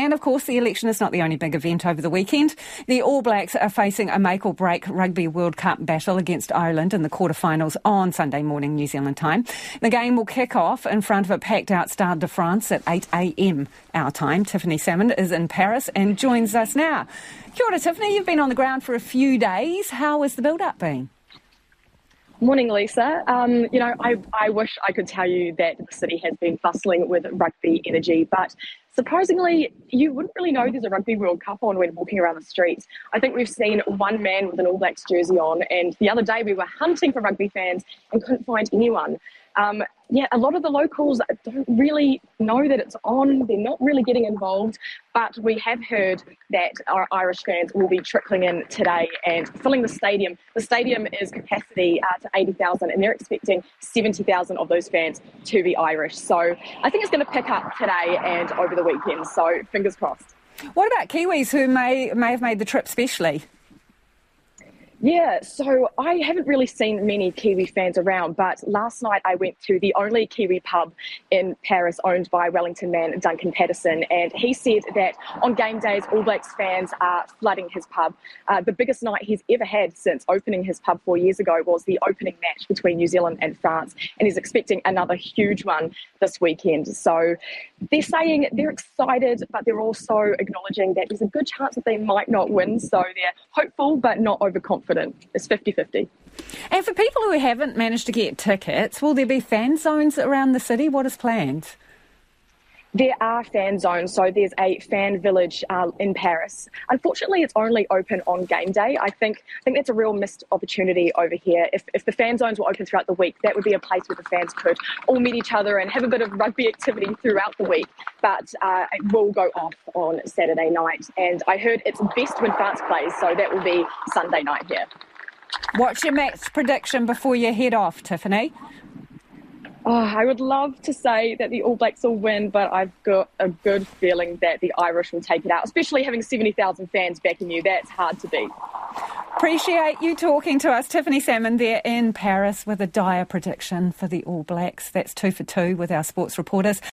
And of course, the election is not the only big event over the weekend. The All Blacks are facing a make or break Rugby World Cup battle against Ireland in the quarterfinals on Sunday morning, New Zealand time. The game will kick off in front of a packed out Stade de France at 8 a.m. our time. Tiffany Salmond is in Paris and joins us now. Kia ora, Tiffany. You've been on the ground for a few days. How has the build up been? Morning, Lisa. Um, you know, I, I wish I could tell you that the city has been bustling with rugby energy, but surprisingly, you wouldn't really know there's a Rugby World Cup on when walking around the streets. I think we've seen one man with an All Blacks jersey on, and the other day we were hunting for rugby fans and couldn't find anyone. Um, yeah, a lot of the locals don't really know that it's on. They're not really getting involved. But we have heard that our Irish fans will be trickling in today and filling the stadium. The stadium is capacity uh, to 80,000, and they're expecting 70,000 of those fans to be Irish. So I think it's going to pick up today and over the weekend. So fingers crossed. What about Kiwis who may may have made the trip specially? Yeah, so I haven't really seen many Kiwi fans around, but last night I went to the only Kiwi pub in Paris owned by Wellington man Duncan Patterson, and he said that on game days, All Blacks fans are flooding his pub. Uh, the biggest night he's ever had since opening his pub four years ago was the opening match between New Zealand and France, and he's expecting another huge one this weekend. So they're saying they're excited, but they're also acknowledging that there's a good chance that they might not win, so they're hopeful but not overconfident confident. It's 50 50. And for people who haven't managed to get tickets, will there be fan zones around the city? What is planned? There are fan zones, so there's a fan village uh, in Paris. Unfortunately, it's only open on game day. I think I think that's a real missed opportunity over here. If, if the fan zones were open throughout the week, that would be a place where the fans could all meet each other and have a bit of rugby activity throughout the week. But uh, it will go off on Saturday night, and I heard it's best when France plays, so that will be Sunday night here. What's your match prediction before you head off, Tiffany? Oh, I would love to say that the All Blacks will win, but I've got a good feeling that the Irish will take it out, especially having 70,000 fans backing you. That's hard to beat. Appreciate you talking to us. Tiffany Salmond there in Paris with a dire prediction for the All Blacks. That's two for two with our sports reporters.